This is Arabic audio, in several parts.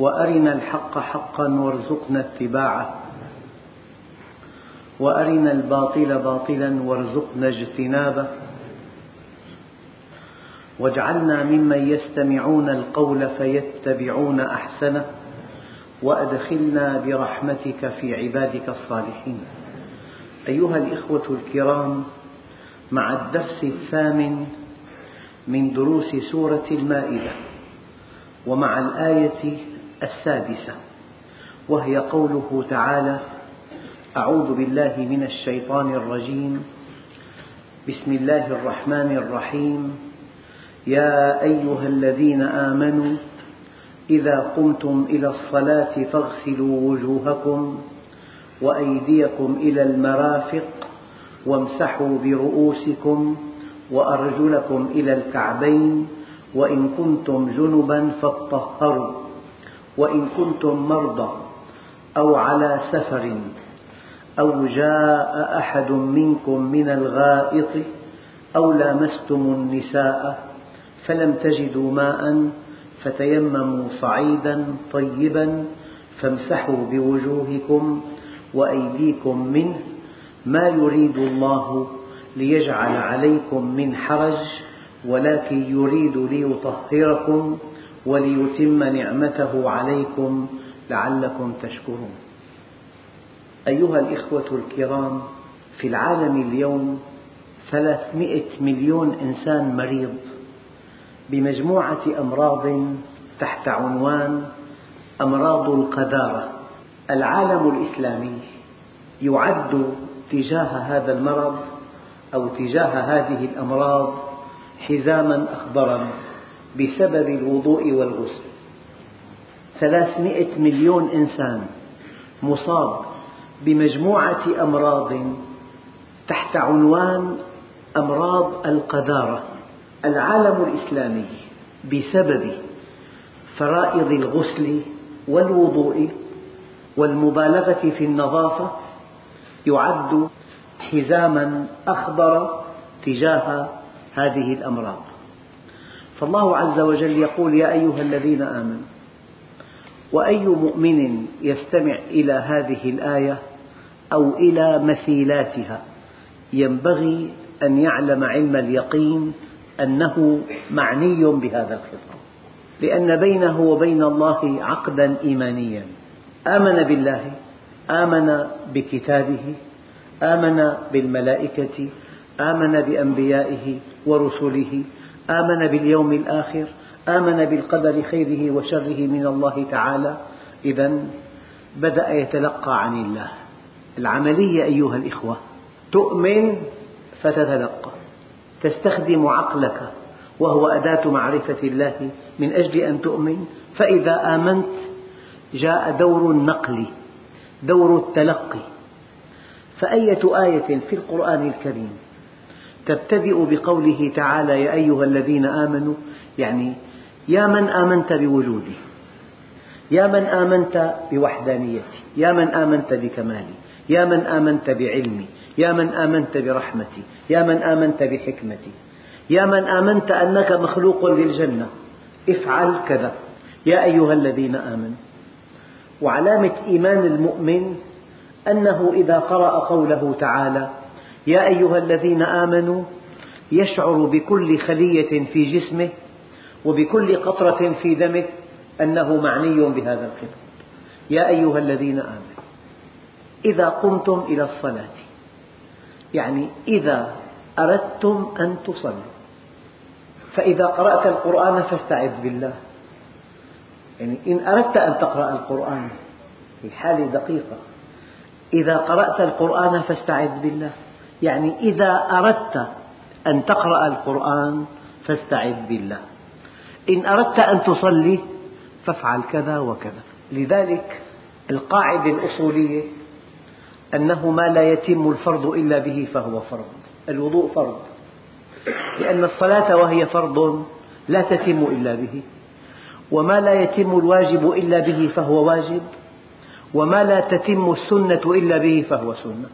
وأرنا الحق حقا وارزقنا اتباعه. وأرنا الباطل باطلا وارزقنا اجتنابه. واجعلنا ممن يستمعون القول فيتبعون أحسنه. وأدخلنا برحمتك في عبادك الصالحين. أيها الإخوة الكرام مع الدرس الثامن من دروس سورة المائدة ومع الآية السادسة وهي قوله تعالى أعوذ بالله من الشيطان الرجيم بسم الله الرحمن الرحيم. يا أيها الذين آمنوا إذا قمتم إلى الصلاة فاغسلوا وجوهكم وأيديكم إلى المرافق وامسحوا برؤوسكم وأرجلكم إلى الكعبين وإن كنتم جنبا فاطهروا. وإن كنتم مرضى أو على سفر أو جاء أحد منكم من الغائط أو لامستم النساء فلم تجدوا ماء فتيمموا صعيدا طيبا فامسحوا بوجوهكم وأيديكم منه ما يريد الله ليجعل عليكم من حرج ولكن يريد ليطهركم وليتم نعمته عليكم لعلكم تشكرون. أيها الإخوة الكرام في العالم اليوم ثلاثمئة مليون إنسان مريض بمجموعة أمراض تحت عنوان أمراض القذارة. العالم الإسلامي يعد تجاه هذا المرض أو تجاه هذه الأمراض حزاما أخضرا. بسبب الوضوء والغسل. ثلاثمئة مليون إنسان مصاب بمجموعة أمراض تحت عنوان أمراض القذارة. العالم الإسلامي بسبب فرائض الغسل والوضوء والمبالغة في النظافة يعد حزاما أخضر تجاه هذه الأمراض. فالله عز وجل يقول يا أيها الذين آمنوا وأي مؤمن يستمع إلى هذه الآية أو إلى مثيلاتها ينبغي أن يعلم علم اليقين أنه معني بهذا الخطاب لأن بينه وبين الله عقدا إيمانيا. آمن بالله آمن بكتابه آمن بالملائكة آمن بأنبيائه ورسله آمن باليوم الآخر آمن بالقدر خيره وشره من الله تعالى. إذا بدأ يتلقى عن الله. العملية أيها الإخوة تؤمن فتتلقى. تستخدم عقلك وهو أداة معرفة الله من أجل أن تؤمن. فإذا آمنت جاء دور النقل دور التلقي. فأية آية في القرآن الكريم؟ تبتدئ بقوله تعالى يا أيها الذين آمنوا يعني يا من آمنت بوجودي يا من آمنت بوحدانيتي يا من آمنت بكمالي يا من آمنت بعلمي يا من آمنت برحمتي يا من آمنت بحكمتي يا من آمنت أنك مخلوق للجنة. افعل كذا يا أيها الذين آمنوا. وعلامة إيمان المؤمن أنه إذا قرأ قوله تعالى يا أيها الذين آمنوا يشعر بكل خلية في جسمه وبكل قطرة في دمه أنه معني بهذا الخطاب يا أيها الذين آمنوا إذا قمتم إلى الصلاة يعني إذا أردتم أن تصلوا فإذا قرأت القرآن فاستعذ بالله. يعني إن أردت أن تقرأ القرآن في حالة دقيقة إذا قرأت القرآن فاستعذ بالله. يعني إذا أردت أن تقرأ القرآن فاستعذ بالله. إن أردت أن تصلي فافعل كذا وكذا. لذلك القاعدة الأصولية أنه ما لا يتم الفرض إلا به فهو فرض. الوضوء فرض. لأن الصلاة وهي فرض لا تتم إلا به. وما لا يتم الواجب إلا به فهو واجب. وما لا تتم السنة إلا به فهو سنة.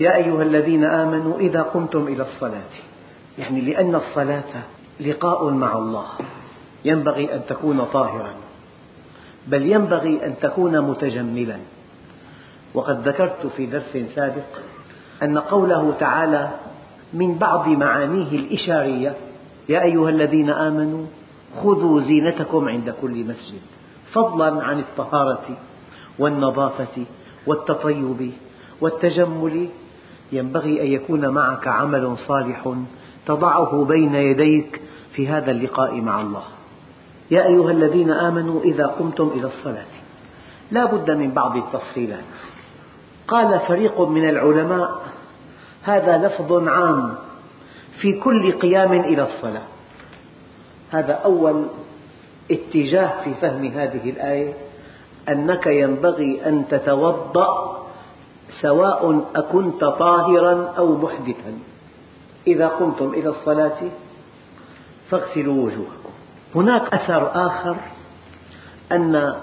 يا أيها الذين آمنوا إذا قمتم إلى الصلاة. يعني لأن الصلاة لقاء مع الله. ينبغي أن تكون طاهرا. بل ينبغي أن تكون متجملا. وقد ذكرت في درس سابق أن قوله تعالى من بعض معانيه الإشارية يا أيها الذين آمنوا خذوا زينتكم عند كل مسجد. فضلا عن الطهارة والنظافة والتطيب والتجمل ينبغي أن يكون معك عمل صالح تضعه بين يديك في هذا اللقاء مع الله. يا أيها الذين آمنوا إذا قمتم إلى الصلاة لا بد من بعض التفصيلات. قال فريق من العلماء هذا لفظ عام في كل قيام إلى الصلاة. هذا أول اتجاه في فهم هذه الآية أنك ينبغي أن تتوضأ سواء أكنت طاهرا أو محدثا. إذا قمتم إلى الصلاة فاغسلوا وجوهكم. هناك أثر آخر أن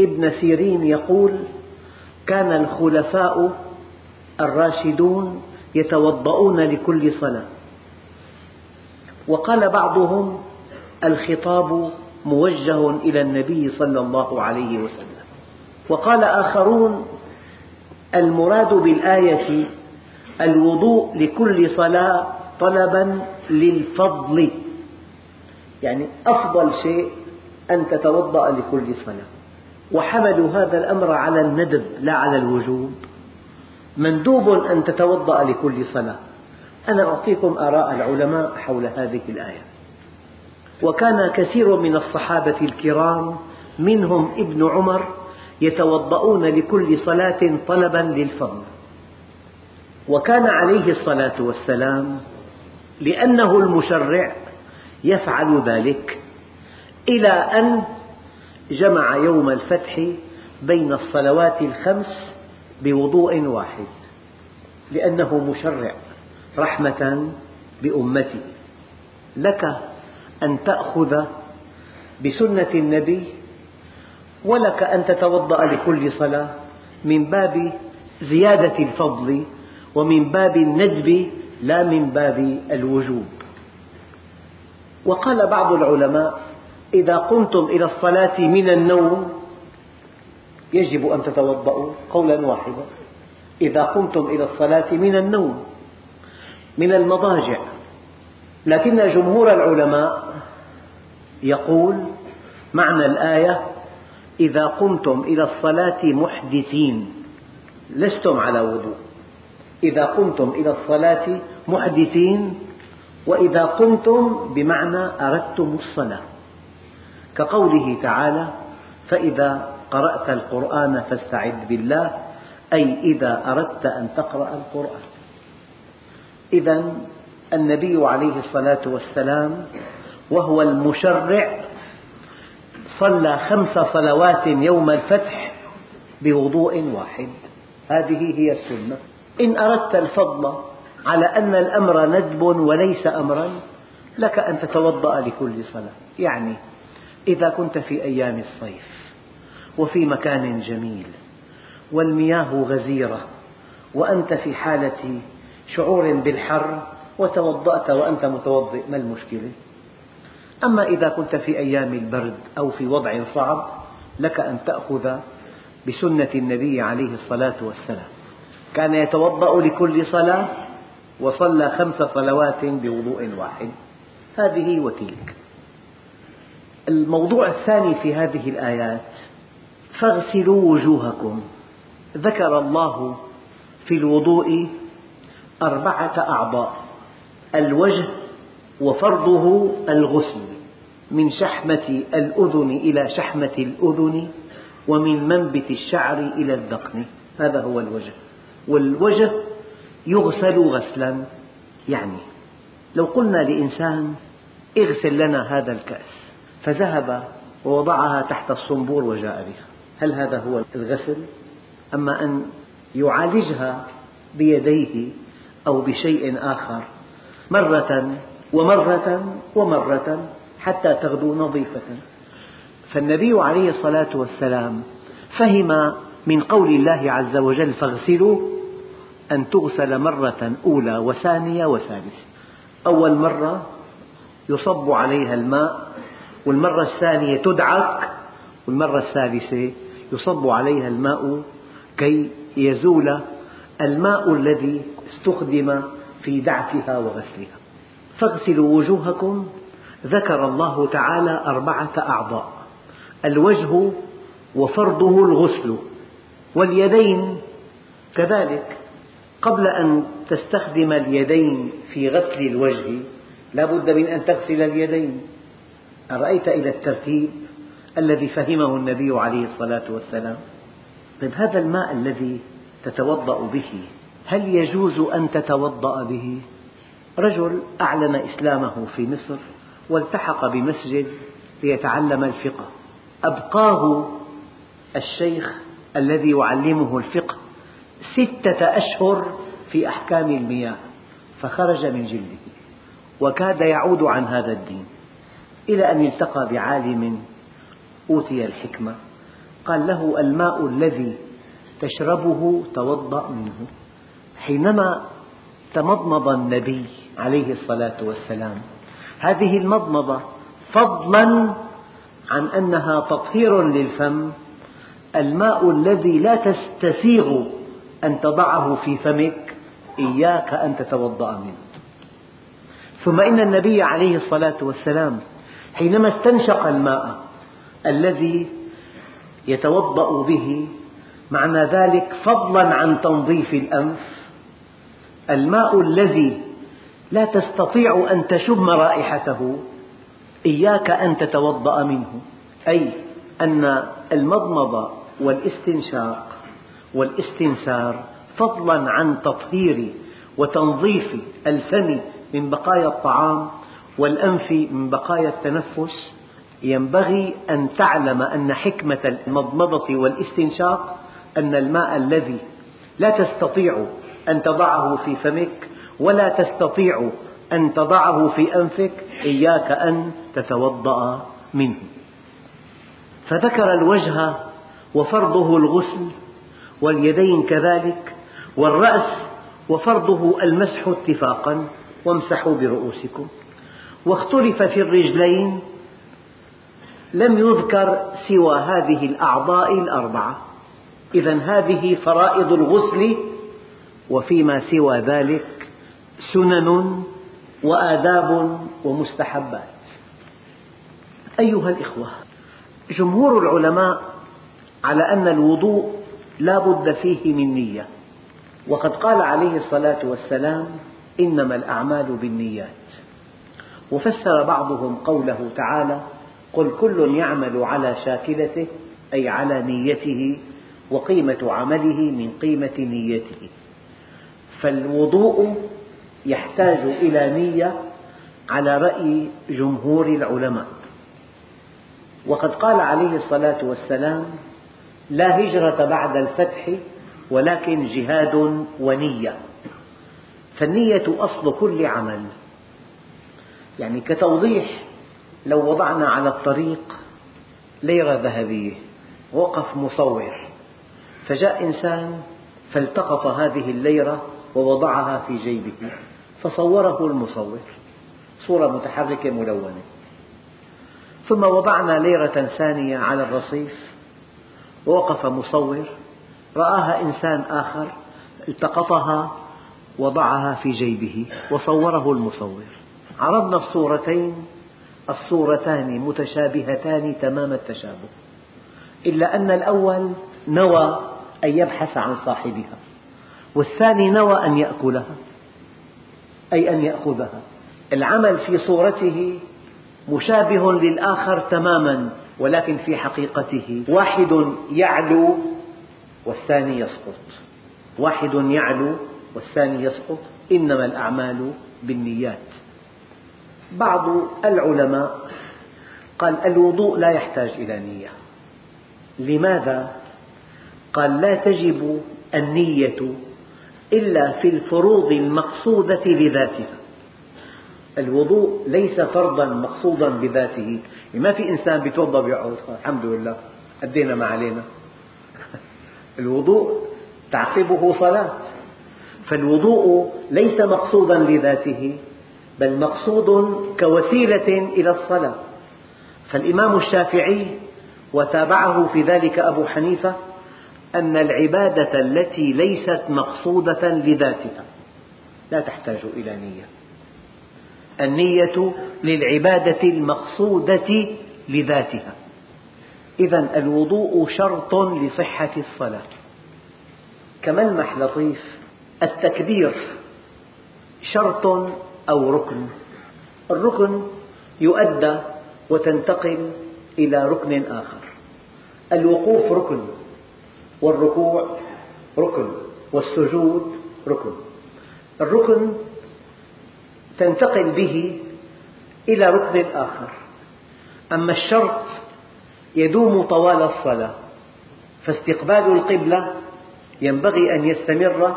ابن سيرين يقول كان الخلفاء الراشدون يتوضؤون لكل صلاة. وقال بعضهم الخطاب موجه إلى النبي صلى الله عليه وسلم. وقال آخرون المراد بالآية الوضوء لكل صلاة طلبا للفضل. يعني أفضل شيء أن تتوضأ لكل صلاة. وحملوا هذا الأمر على الندب لا على الوجوب. مندوب أن تتوضأ لكل صلاة. أنا أعطيكم آراء العلماء حول هذه الآية. وكان كثير من الصحابة الكرام منهم ابن عمر يتوضؤون لكل صلاة طلبا للفضل. وكان عليه الصلاة والسلام لأنه المشرع يفعل ذلك إلى أن جمع يوم الفتح بين الصلوات الخمس بوضوء واحد لأنه مشرع رحمة بأمتي لك أن تأخذ بسنة النبي ولك أن تتوضأ لكل صلاة من باب زيادة الفضل ومن باب الندب لا من باب الوجوب. وقال بعض العلماء إذا قمتم إلى الصلاة من النوم يجب أن تتوضأوا قولا واحدا. إذا قمتم إلى الصلاة من النوم من المضاجع. لكن جمهور العلماء يقول معنى الآية إذا قمتم إلى الصلاة محدثين لستم على وضوء. إذا قمتم إلى الصلاة محدثين وإذا قمتم بمعنى أردتم الصلاة. كقوله تعالى فإذا قرأت القرآن فاستعذ بالله أي إذا أردت أن تقرأ القرآن. إذا النبي عليه الصلاة والسلام وهو المشرع صلى خمس صلوات يوم الفتح بوضوء واحد. هذه هي السنة. إن أردت الفضل على أن الأمر ندب وليس أمرا لك أن تتوضأ لكل صلاة. يعني إذا كنت في أيام الصيف وفي مكان جميل والمياه غزيرة وأنت في حالة شعور بالحر وتوضأت وأنت متوضئ ما المشكلة؟ أما إذا كنت في أيام البرد أو في وضع صعب لك أن تأخذ بسنة النبي عليه الصلاة والسلام. كان يتوضأ لكل صلاة وصلى خمس صلوات بوضوء واحد. هذه وتلك. الموضوع الثاني في هذه الآيات فاغسلوا وجوهكم. ذكر الله في الوضوء أربعة أعضاء الوجه وفرضه الغسل. من شحمة الأذن إلى شحمة الأذن ومن منبت الشعر إلى الذقن. هذا هو الوجه. والوجه يغسل غسلا. يعني لو قلنا لإنسان اغسل لنا هذا الكأس فذهب ووضعها تحت الصنبور وجاء بها. هل هذا هو الغسل؟ أما أن يعالجها بيديه أو بشيء آخر مرة ومرة ومرة حتى تغدو نظيفة. فالنبي عليه الصلاة والسلام فهم من قول الله عز وجل فاغسلوا أن تغسل مرة أولى وثانية وثالثة. أول مرة يصب عليها الماء والمرة الثانية تدعك والمرة الثالثة يصب عليها الماء كي يزول الماء الذي استخدم في دعكها وغسلها. فاغسلوا وجوهكم ذكر الله تعالى أربعة أعضاء الوجه وفرضه الغسل واليدين كذلك قبل أن تستخدم اليدين في غسل الوجه لا بد من أن تغسل اليدين أرأيت إلى الترتيب الذي فهمه النبي عليه الصلاة والسلام طيب هذا الماء الذي تتوضأ به هل يجوز أن تتوضأ به؟ رجل أعلن إسلامه في مصر والتحق بمسجد ليتعلم الفقه. أبقاه الشيخ الذي يعلمه الفقه ستة أشهر في أحكام المياه فخرج من جلده وكاد يعود عن هذا الدين إلى أن التقى بعالم أوتي الحكمة. قال له الماء الذي تشربه توضأ منه. حينما تمضمض النبي عليه الصلاة والسلام هذه المضمضة فضلا عن أنها تطهير للفم الماء الذي لا تستسيغ أن تضعه في فمك إياك أن تتوضأ منه. ثم إن النبي عليه الصلاة والسلام حينما استنشق الماء الذي يتوضأ به معنى ذلك فضلا عن تنظيف الأنف الماء الذي لا تستطيع أن تشم رائحته. إياك أن تتوضأ منه. أي أن المضمضة والاستنشاق والاستنسار فضلا عن تطهير وتنظيف الفم من بقايا الطعام والأنف من بقايا التنفس. ينبغي أن تعلم أن حكمة المضمضة والاستنشاق أن الماء الذي لا تستطيع أن تضعه في فمك ولا تستطيع أن تضعه في أنفك إياك أن تتوضأ منه. فذكر الوجه وفرضه الغسل واليدين كذلك والرأس وفرضه المسح اتفاقا وامسحوا برؤوسكم. واختلف في الرجلين لم يذكر سوى هذه الأعضاء الأربعة. إذا هذه فرائض الغسل وفيما سوى ذلك سنن وآداب ومستحبات. أيها الإخوة جمهور العلماء على أن الوضوء لا بد فيه من نية. وقد قال عليه الصلاة والسلام إنما الأعمال بالنيات. وفسر بعضهم قوله تعالى قل كل يعمل على شاكلته أي على نيته وقيمة عمله من قيمة نيته. فالوضوء يحتاج إلى نية على رأي جمهور العلماء. وقد قال عليه الصلاة والسلام لا هجرة بعد الفتح ولكن جهاد ونية. فالنية أصل كل عمل. يعني كتوضيح لو وضعنا على الطريق ليرة ذهبية وقف مصور فجاء إنسان فالتقط هذه الليرة ووضعها في جيبه. فصوره المصور. صورة متحركة ملونة. ثم وضعنا ليرة ثانية على الرصيف. ووقف مصور. رآها إنسان آخر. التقطها. وضعها في جيبه. وصوره المصور. عرضنا الصورتين. الصورتان متشابهتان تمام التشابه. إلا أن الأول نوى أن يبحث عن صاحبها. والثاني نوى أن يأكلها. أي أن يأخذها. العمل في صورته مشابه للآخر تماما ولكن في حقيقته. واحد يعلو والثاني يسقط. واحد يعلو والثاني يسقط. إنما الأعمال بالنيات. بعض العلماء قال الوضوء لا يحتاج إلى نية. لماذا؟ قال لا تجب النية إلا في الفروض المقصودة لذاتها الوضوء ليس فرضا مقصودا بذاته. ما في إنسان يتوضأ ويقعد الحمد لله. أدينا ما علينا. الوضوء تعقبه صلاة. فالوضوء ليس مقصودا لذاته بل مقصود كوسيلة إلى الصلاة. فالإمام الشافعي وتابعه في ذلك أبو حنيفة أن العبادة التي ليست مقصودة لذاتها لا تحتاج إلى نية. النية للعبادة المقصودة لذاتها. إذا الوضوء شرط لصحة الصلاة. كملمح لطيف التكبير شرط أو ركن؟ الركن يؤدى وتنتقل إلى ركن آخر. الوقوف ركن. والركوع ركن والسجود ركن. الركن تنتقل به إلى ركن آخر. أما الشرط يدوم طوال الصلاة فاستقبال القبلة ينبغي أن يستمر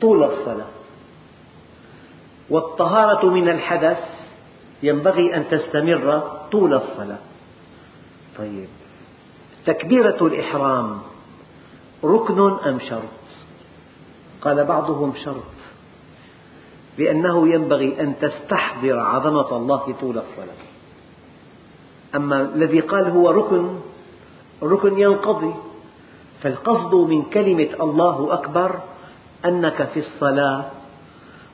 طول الصلاة. والطهارة من الحدث ينبغي أن تستمر طول الصلاة. طيب تكبيرة الإحرام ركن أم شرط؟ قال بعضهم شرط. لأنه ينبغي أن تستحضر عظمة الله طول الصلاة. أما الذي قال هو ركن ركن ينقضي. فالقصد من كلمة الله أكبر أنك في الصلاة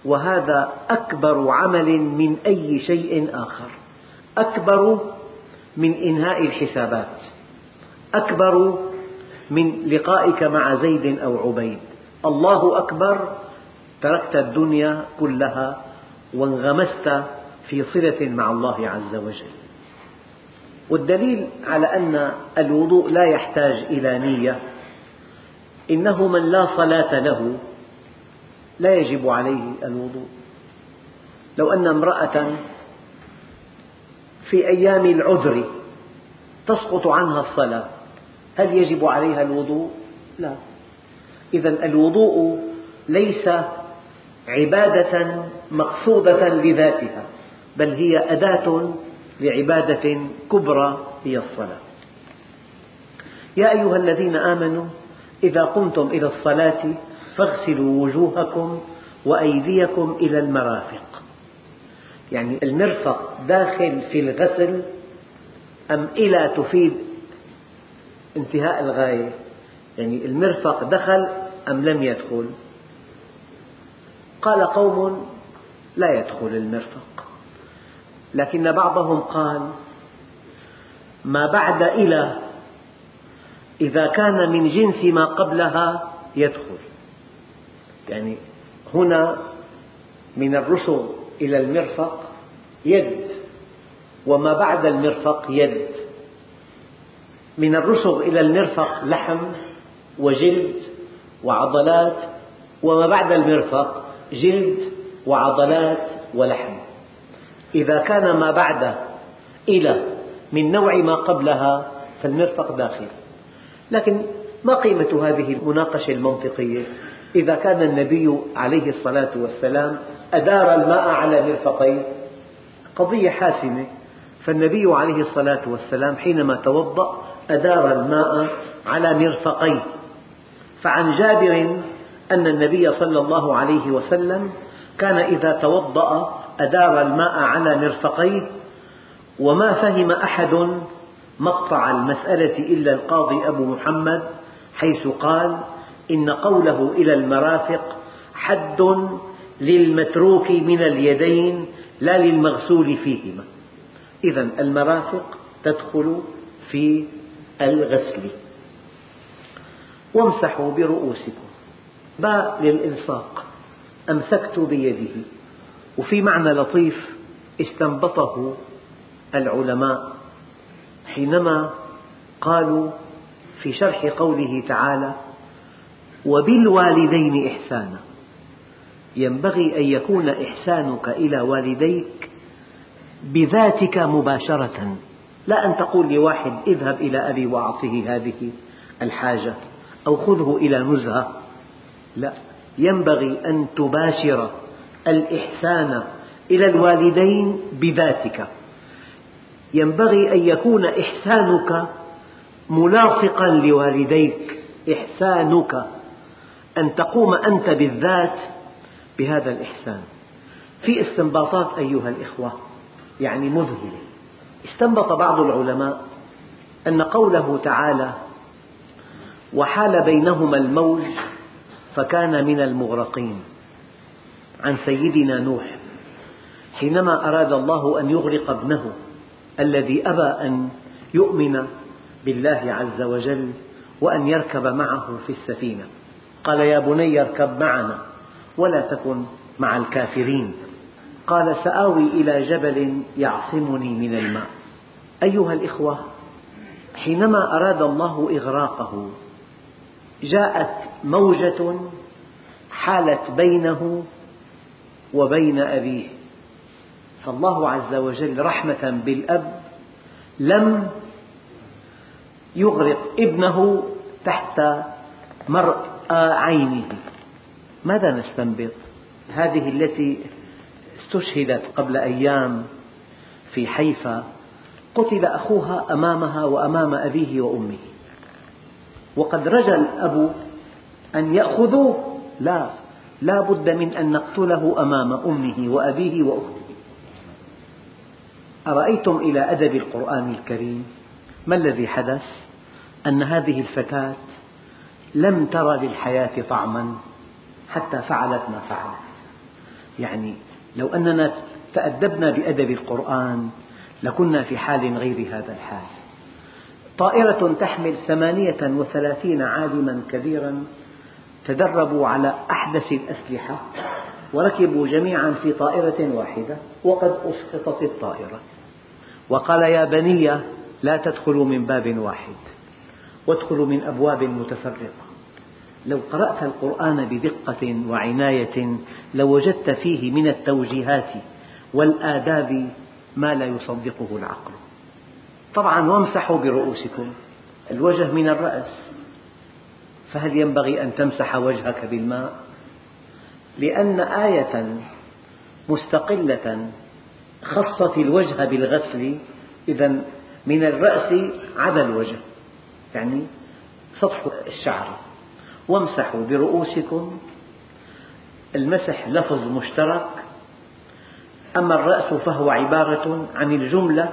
وهذا أكبر عمل من أي شيء آخر. أكبر من إنهاء الحسابات. أكبر من لقائك مع زيد أو عبيد. الله أكبر تركت الدنيا كلها وانغمست في صلة مع الله عز وجل. والدليل على أن الوضوء لا يحتاج إلى نية إنه من لا صلاة له لا يجب عليه الوضوء. لو أن امرأة في أيام العذر تسقط عنها الصلاة هل يجب عليها الوضوء؟ لا. إذا الوضوء ليس عبادة مقصودة لذاتها بل هي أداة لعبادة كبرى هي الصلاة. يا أيها الذين آمنوا إذا قمتم إلى الصلاة فاغسلوا وجوهكم وأيديكم إلى المرافق. يعني المرفق داخل في الغسل أم إلى تفيد انتهاء الغاية. يعني المرفق دخل أم لم يدخل؟ قال قوم لا يدخل المرفق. لكن بعضهم قال ما بعد إلى إذا كان من جنس ما قبلها يدخل. يعني هنا من الرسغ إلى المرفق يد وما بعد المرفق يد. من الرسغ إلى المرفق لحم وجلد وعضلات وما بعد المرفق جلد وعضلات ولحم. إذا كان ما بعد إلى من نوع ما قبلها فالمرفق داخل. لكن ما قيمة هذه المناقشة المنطقية؟ إذا كان النبي عليه الصلاة والسلام أدار الماء على مرفقيه قضية حاسمة. فالنبي عليه الصلاة والسلام حينما توضأ أدار الماء على مرفقيه فعن جابر أن النبي صلى الله عليه وسلم كان إذا توضأ أدار الماء على مرفقيه وما فهم أحد مقطع المسألة إلا القاضي أبو محمد حيث قال إن قوله إلى المرافق حد للمتروك من اليدين لا للمغسول فيهما. إذا المرافق تدخل في الغسل. وامسحوا برؤوسكم. باء للإلصاق أمسكت بيده. وفي معنى لطيف استنبطه العلماء حينما قالوا في شرح قوله تعالى وبالوالدين إحسانا. ينبغي أن يكون إحسانك إلى والديك بذاتك مباشرة. لا أن تقول لواحد اذهب إلى أبي وأعطه هذه الحاجة أو خذه إلى نزهة. لا ينبغي أن تباشر الإحسان إلى الوالدين بذاتك. ينبغي أن يكون إحسانك ملاصقا لوالديك. إحسانك أن تقوم أنت بالذات بهذا الإحسان. في استنباطات أيها الإخوة يعني مذهلة. استنبط بعض العلماء أن قوله تعالى وحال بينهما الموج فكان من المغرقين عن سيدنا نوح حينما أراد الله أن يغرق ابنه الذي أبى أن يؤمن بالله عز وجل وأن يركب معه في السفينة. قال يا بني اركب معنا ولا تكن مع الكافرين. قال سآوي إلى جبل يعصمني من الماء. أيها الإخوة حينما أراد الله إغراقه جاءت موجة حالت بينه وبين أبيه. فالله عز وجل رحمة بالأب لم يغرق ابنه تحت مرأى عينه. ماذا نستنبط؟ هذه التي استشهدت قبل أيام في حيفا قتل أخوها أمامها وأمام أبيه وأمه. وقد رجا الأب أن يأخذوه. لا لا بد من أن نقتله أمام أمه وأبيه وأخته. أرأيتم إلى أدب القرآن الكريم؟ ما الذي حدث؟ أن هذه الفتاة لم تر للحياة طعما حتى فعلت ما فعلت. يعني لو أننا تأدبنا بأدب القرآن لكنا في حال غير هذا الحال. طائرة تحمل ثمانية وثلاثين عالما كبيرا تدربوا على أحدث الأسلحة وركبوا جميعا في طائرة واحدة وقد أسقطت الطائرة. وقال يا بني لا تدخلوا من باب واحد وادخلوا من أبواب متفرقة. لو قرأت القرآن بدقة وعناية لوجدت فيه من التوجيهات والآداب ما لا يصدقه العقل. طبعا وامسحوا برؤوسكم الوجه من الرأس. فهل ينبغي أن تمسح وجهك بالماء؟ لأن آية مستقلة خصت الوجه بالغسل إذا من الرأس عدا الوجه يعني سطح الشعر. وامسحوا برؤوسكم. المسح لفظ مشترك. أما الرأس فهو عبارة عن الجملة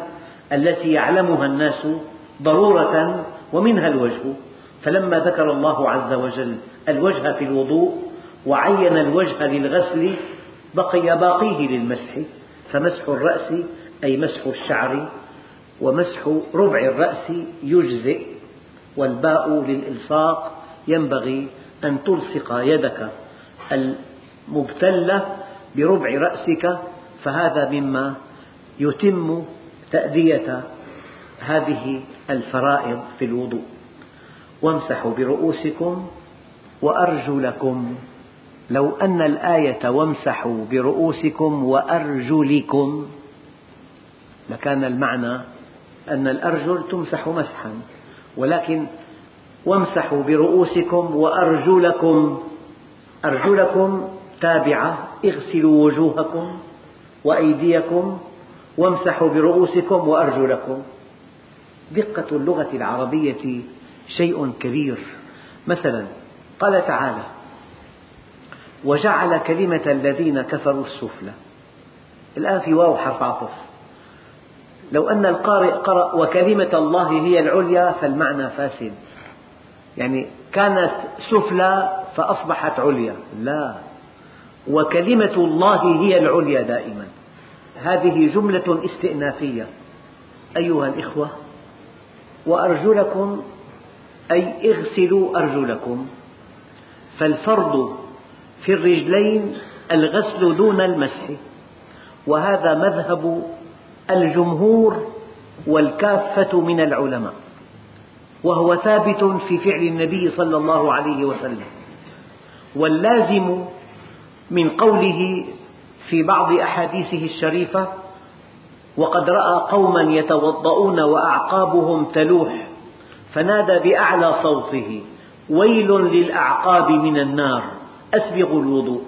التي يعلمها الناس ضرورة ومنها الوجه. فلما ذكر الله عز وجل الوجه في الوضوء وعين الوجه للغسل بقي باقيه للمسح. فمسح الرأس أي مسح الشعر ومسح ربع الرأس يجزئ والباء للإلصاق ينبغي أن تلصق يدك المبتلة بربع رأسك فهذا مما يتم تأدية هذه الفرائض في الوضوء. وامسحوا برؤوسكم وأرجلكم. لو أن الآية وامسحوا برؤوسكم وأرجلكم لكان المعنى أن الأرجل تمسح مسحا ولكن وامسحوا برؤوسكم وأرجلكم أرجلكم تابعة اغسلوا وجوهكم وأيديكم وامسحوا برؤوسكم وأرجلكم. دقة اللغة العربية شيء كبير. مثلا قال تعالى وجعل كلمة الذين كفروا السفلى. الآن في واو حرف عطف. لو أن القارئ قرأ وكلمة الله هي العليا فالمعنى فاسد. يعني كانت سفلى فأصبحت عليا. لا. وكلمة الله هي العليا دائما. هذه جملة استئنافية. أيها الإخوة وأرجلكم أي اغسلوا أرجلكم. فالفرض في الرجلين الغسل دون المسح. وهذا مذهب الجمهور والكافة من العلماء. وهو ثابت في فعل النبي صلى الله عليه وسلم. واللازم من قوله في بعض أحاديثه الشريفة وقد رأى قوما يتوضؤون وأعقابهم تلوح فنادى بأعلى صوته ويل للأعقاب من النار أسبغوا الوضوء.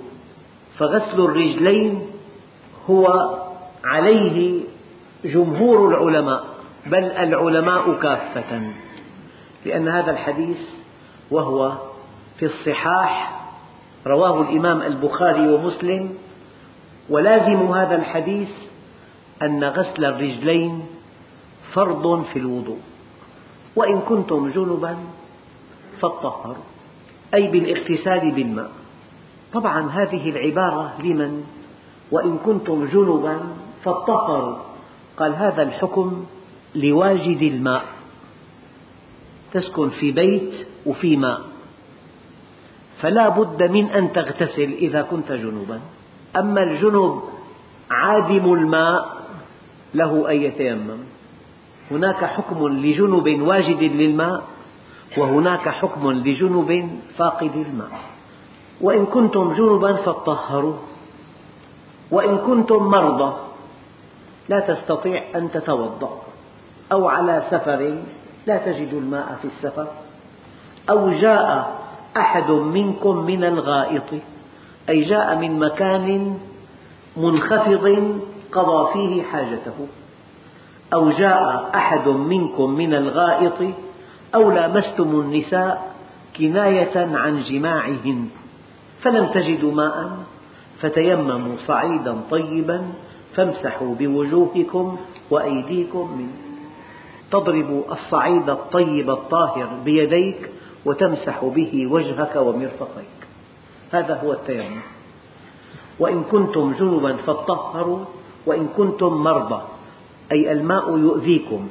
فغسل الرجلين هو عليه جمهور العلماء بل العلماء كافة. لأن هذا الحديث وهو في الصحاح رواه الإمام البخاري ومسلم ولازم هذا الحديث أن غسل الرجلين فرض في الوضوء. وإن كنتم جنبا فاطهروا أي بالاغتسال بالماء. طبعا هذه العبارة لمن؟ وإن كنتم جنبا فاطهروا. قال هذا الحكم لواجد الماء. تسكن في بيت وفي ماء. فلا بد من أن تغتسل إذا كنت جنبا أما الجنب عادم الماء له أن يتيمم. هناك حكم لجنب واجد للماء وهناك حكم لجنب فاقد الماء. وإن كنتم جنبا فاطهروا. وإن كنتم مرضى لا تستطيع أن تتوضأ. أو على سفر لا تجد الماء في السفر. أو جاء أحد منكم من الغائط أي جاء من مكان منخفض قضى فيه حاجته. أو جاء أحد منكم من الغائط أو لامستم النساء كناية عن جماعهن. فلم تجدوا ماء فتيمموا صعيدا طيبا فامسحوا بوجوهكم وأيديكم منه تضرب الصعيد الطيب الطاهر بيديك وتمسح به وجهك ومرفقيك. هذا هو التيمم. وإن كنتم جنبا فاطهروا وإن كنتم مرضى أي الماء يؤذيكم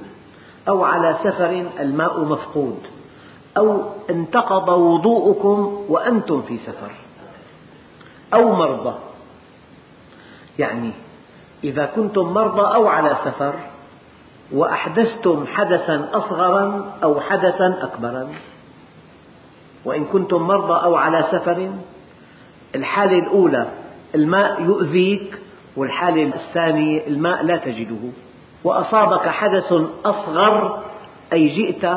أو على سفر الماء مفقود أو انتقض وضوءكم وأنتم في سفر أو مرضى. يعني إذا كنتم مرضى أو على سفر وأحدثتم حدثا أصغرا أو حدثا أكبرا. وإن كنتم مرضى أو على سفر الحالة الأولى الماء يؤذيك والحالة الثانية الماء لا تجده. وأصابك حدث أصغر أي جئت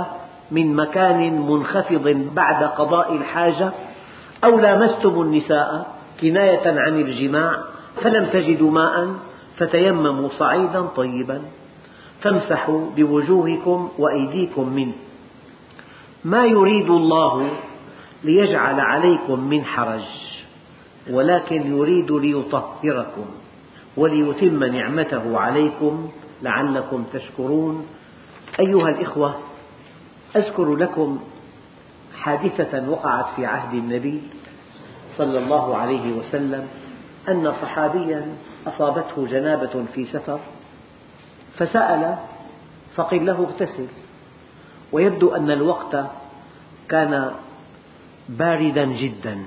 من مكان منخفض بعد قضاء الحاجة أو لامستم النساء كناية عن الجماع فلم تجدوا ماء فتيمموا صعيدا طيبا. فامسحوا بوجوهكم وأيديكم منه. ما يريد الله ليجعل عليكم من حرج ولكن يريد ليطهركم وليتم نعمته عليكم لعلكم تشكرون. أيها الإخوة أذكر لكم حادثة وقعت في عهد النبي صلى الله عليه وسلم أن صحابيا أصابته جنابة في سفر. فسأل فقيل له اغتسل. ويبدو أن الوقت كان باردا جدا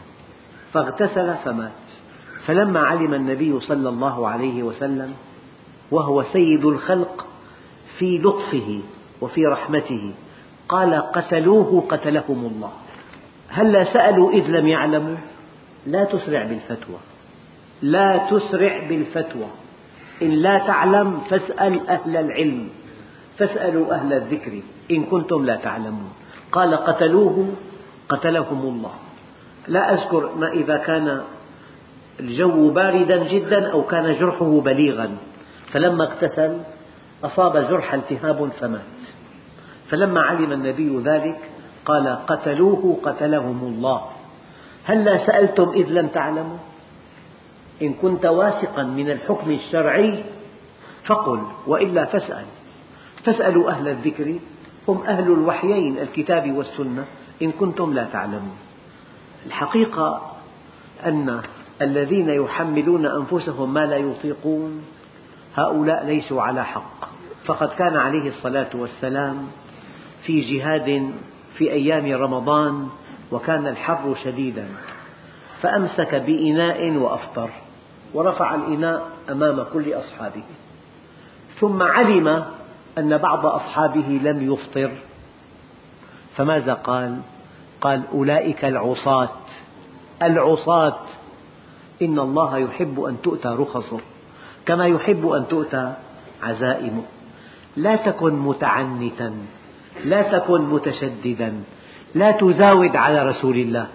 فاغتسل فمات. فلما علم النبي صلى الله عليه وسلم وهو سيد الخلق في لطفه وفي رحمته قال قتلوه قتلهم الله. هلا سألوا إذ لم يعلموا؟ لا تسرع بالفتوى. لا تسرع بالفتوى. إن لا تعلم فاسأل أهل العلم فاسألوا أهل الذكر إن كنتم لا تعلمون. قال قتلوه قتلهم الله. لا أذكر ما إذا كان الجو باردا جدا أو كان جرحه بليغا. فلما اغتسل أصاب جرح التهاب فمات. فلما علم النبي ذلك قال قتلوه قتلهم الله. هلا سألتم إذ لم تعلموا؟ إن كنت واثقا من الحكم الشرعي فقل وإلا فاسأل. فاسألوا أهل الذكر هم أهل الوحيين الكتاب والسنة إن كنتم لا تعلمون. الحقيقة أن الذين يحملون أنفسهم ما لا يطيقون هؤلاء ليسوا على حق. فقد كان عليه الصلاة والسلام في جهاد في أيام رمضان وكان الحر شديدا. فأمسك بإناء وأفطر. ورفع الإناء أمام كل أصحابه. ثم علم أن بعض أصحابه لم يفطر. فماذا قال؟ قال أولئك العصاة. العصاة. إن الله يحب أن تؤتى رخصه. كما يحب أن تؤتى عزائمه. لا تكن متعنتا. لا تكن متشددا. لا تزاود على رسول الله.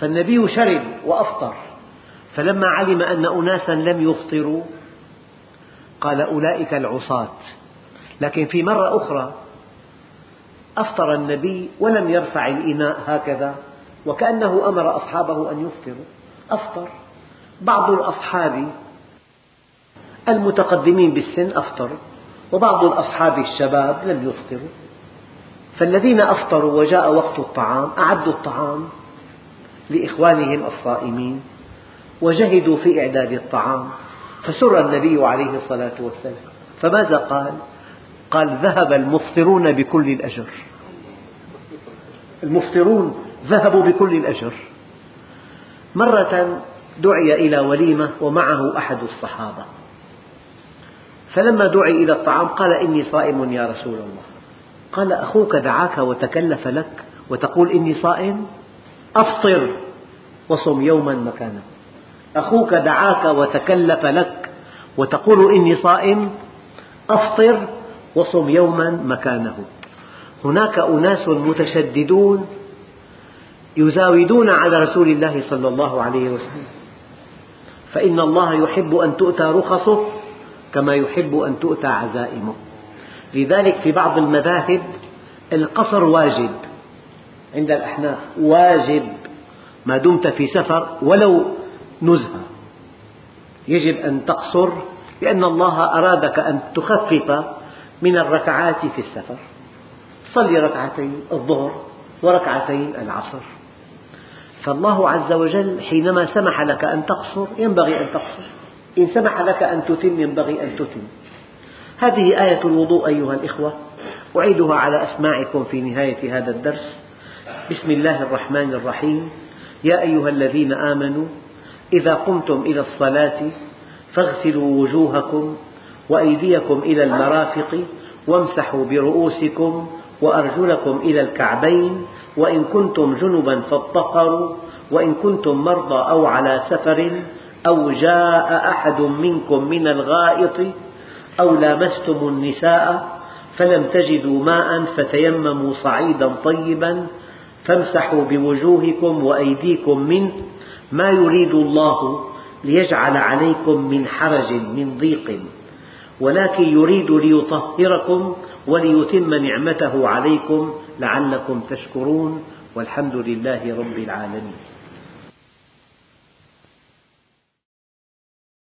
فالنبي شرب وأفطر. فلما علم أن أناسا لم يفطروا قال أولئك العصاة. لكن في مرة أخرى أفطر النبي ولم يرفع الإناء هكذا وكأنه أمر أصحابه أن يفطروا. أفطر. بعض الأصحاب المتقدمين بالسن أفطر وبعض الأصحاب الشباب لم يفطروا. فالذين أفطروا وجاء وقت الطعام أعدوا الطعام لإخوانهم الصائمين. وجهدوا في إعداد الطعام فسر النبي عليه الصلاة والسلام. فماذا قال؟ قال ذهب المفطرون بكل الأجر. المفطرون ذهبوا بكل الأجر. مرة دعي إلى وليمة ومعه أحد الصحابة. فلما دعي إلى الطعام قال إني صائم يا رسول الله. قال أخوك دعاك وتكلف لك وتقول إني صائم؟ أفطر وصم يوما مكانه. أخوك دعاك وتكلف لك وتقول إني صائم أفطر وصم يوما مكانه. هناك أناس متشددون يزاودون على رسول الله صلى الله عليه وسلم. فإن الله يحب أن تؤتى رخصه كما يحب أن تؤتى عزائمه. لذلك في بعض المذاهب القصر واجب عند الأحناف. واجب. ما دمت في سفر ولو نزهة. يجب أن تقصر لأن الله أرادك أن تخفف من الركعات في السفر. صلي ركعتين الظهر وركعتين العصر. فالله عز وجل حينما سمح لك أن تقصر ينبغي أن تقصر. إن سمح لك أن تتم ينبغي أن تتم. هذه آية الوضوء أيها الإخوة. أعيدها على أسماعكم في نهاية هذا الدرس. بسم الله الرحمن الرحيم. يا أيها الذين آمنوا إذا قمتم إلى الصلاة فاغسلوا وجوهكم وأيديكم إلى المرافق وامسحوا برؤوسكم وأرجلكم إلى الكعبين وإن كنتم جنبا فاطهروا وإن كنتم مرضى أو على سفر أو جاء أحد منكم من الغائط أو لامستم النساء فلم تجدوا ماء فتيمموا صعيدا طيبا فامسحوا بوجوهكم وأيديكم منه ما يريد الله ليجعل عليكم من حرج من ضيق ولكن يريد ليطهركم وليتم نعمته عليكم لعلكم تشكرون والحمد لله رب العالمين.